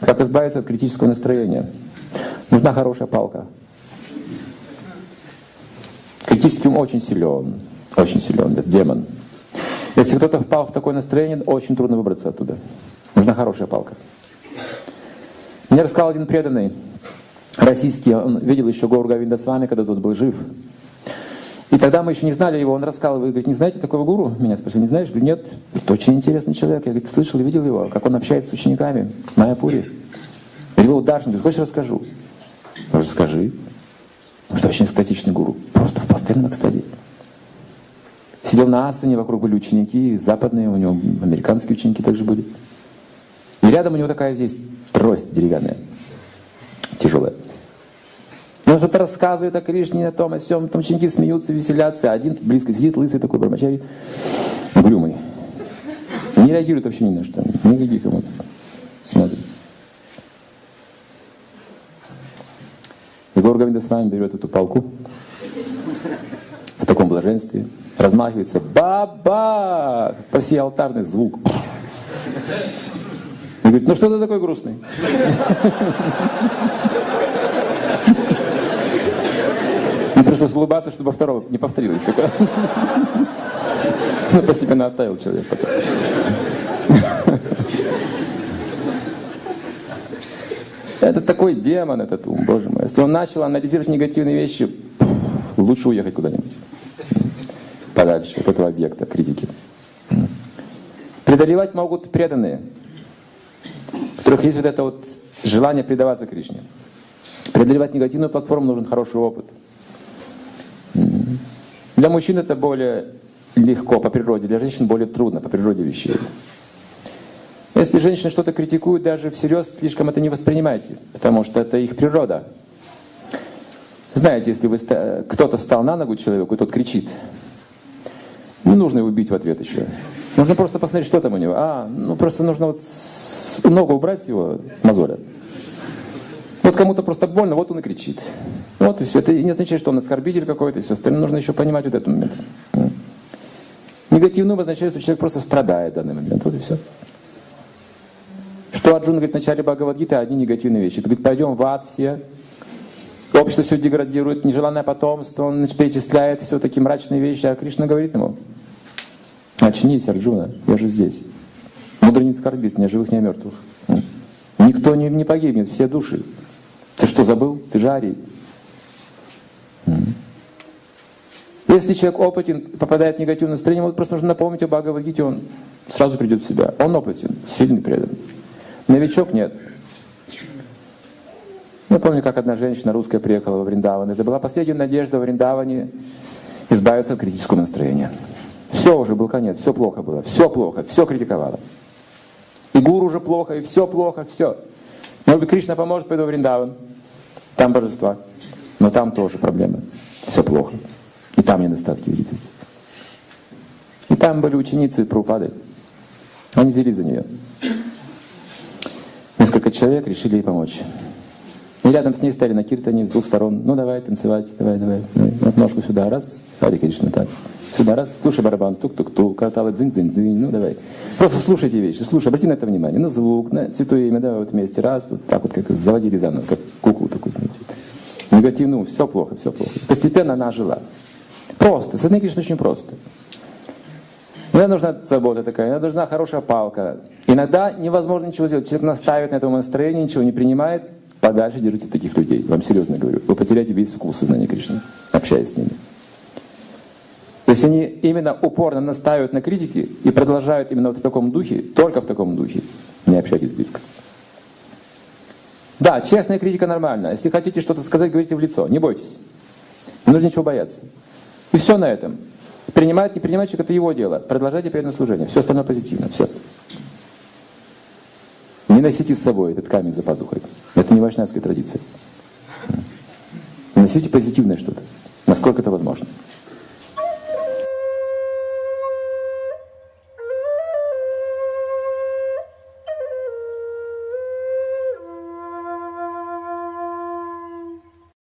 Как избавиться от критического настроения? Нужна хорошая палка. Критический ум очень силен. Очень силен, это демон. Если кто-то впал в такое настроение, очень трудно выбраться оттуда. Нужна хорошая палка. Мне рассказал один преданный, российский, он видел еще Гуру Говинда с вами, когда тот был жив. И тогда мы еще не знали его, он рассказал, вы говорите, не знаете такого гуру? Меня спросили, не знаешь? Говорю, нет, это очень интересный человек. Я говорю, слышал и видел его, как он общается с учениками говорю, Даршин, ты хочешь расскажу? Я расскажи. Потому что очень экстатичный гуру. Просто в постоянном экстазе. Сидел на астане, вокруг были ученики, западные, у него американские ученики также были. И рядом у него такая здесь трость деревянная, тяжелая. Он что-то рассказывает о Кришне, о том, о всем. Там ученики смеются, веселятся. Один близко сидит, лысый такой, брамачарий, угрюмый. Не реагирует вообще ни на что. Никаких эмоций. Смотрит. Егор Говинда с вами берет эту палку в таком блаженстве, размахивается, баба, по всей алтарный звук. И говорит, ну что ты такой грустный? Мне пришлось улыбаться, чтобы второго не повторилось. Такое. Ну, постепенно оттаял человек потом. Это такой демон, этот ум, боже мой. Если он начал анализировать негативные вещи, лучше уехать куда-нибудь. Подальше от этого объекта критики. Преодолевать могут преданные, у которых есть вот это вот желание предаваться Кришне. Преодолевать негативную платформу нужен хороший опыт – для мужчин это более легко по природе, для женщин более трудно по природе вещей. Если женщины что-то критикуют, даже всерьез слишком это не воспринимайте, потому что это их природа. Знаете, если вы кто-то встал на ногу человеку, и тот кричит, не нужно его бить в ответ еще. Нужно просто посмотреть, что там у него. А, ну просто нужно вот ногу убрать его, мозоля. Вот кому-то просто больно, вот он и кричит. Вот и все. Это не означает, что он оскорбитель какой-то, и все остальное. Нужно еще понимать вот этот момент. Негативный ум означает, что человек просто страдает в данный момент. Вот и все. Что Арджун говорит в начале Бхагавадгиты, одни негативные вещи. Это говорит, пойдем в ад все, общество все деградирует, нежеланное потомство, он перечисляет все такие мрачные вещи, а Кришна говорит ему, очнись, Арджуна, я же здесь. Мудрый не скорбит, о живых, о мертвых. Никто не, не погибнет, все души. Что, забыл? Ты же арий. Если человек опытен, попадает в негативное настроение, вот просто нужно напомнить о Бхагавадгите, он сразу придет в себя. Он опытен, сильный предан. Новичок нет. Я помню, как одна женщина русская приехала во Вриндаван. Это была последняя надежда в Вриндаване избавиться от критического настроения. Все уже был конец, все плохо было, все плохо, все критиковало. И гуру уже плохо, и все плохо, все. Может Кришна поможет, пойду в Вриндаван. Там божества. Но там тоже проблемы. Все плохо. И там недостатки, видите. И там были ученицы Прабхупады. Они взялись за нее. Несколько человек решили ей помочь. И рядом с ней стали на киртане с двух сторон. Ну давай танцевать, давай, давай. Вот ножку сюда, раз, Хари Кришна, так. Сюда, раз, слушай барабан, тук-тук-тук, карталы дзынь-дзынь-дзынь, ну давай. Просто слушайте вещи, слушай, обрати на это внимание, на звук, на святое имя, давай вот вместе, раз, вот так вот, как заводили заново, как куклу такую, знаете. Негативную, все плохо, все плохо. Постепенно она жила. Просто, с одной Кришной очень просто. Мне нужна забота такая, мне нужна хорошая палка. Иногда невозможно ничего сделать. Человек наставит на этом настроении, ничего не принимает, подальше держите таких людей. Вам серьезно говорю. Вы потеряете весь вкус сознания Кришны, общаясь с ними. Если они именно упорно настаивают на критике и продолжают именно вот в таком духе, только в таком духе, не общайтесь близко. Да, честная критика нормальна. Если хотите что-то сказать, говорите в лицо, не бойтесь. Не нужно ничего бояться. И все на этом. Принимает, не принимает человек, это его дело. Продолжайте преданное служение. Все остальное позитивно. Все. Не носите с собой этот камень за пазухой. Это не вайшнавская традиция. Носите позитивное что-то, насколько это возможно.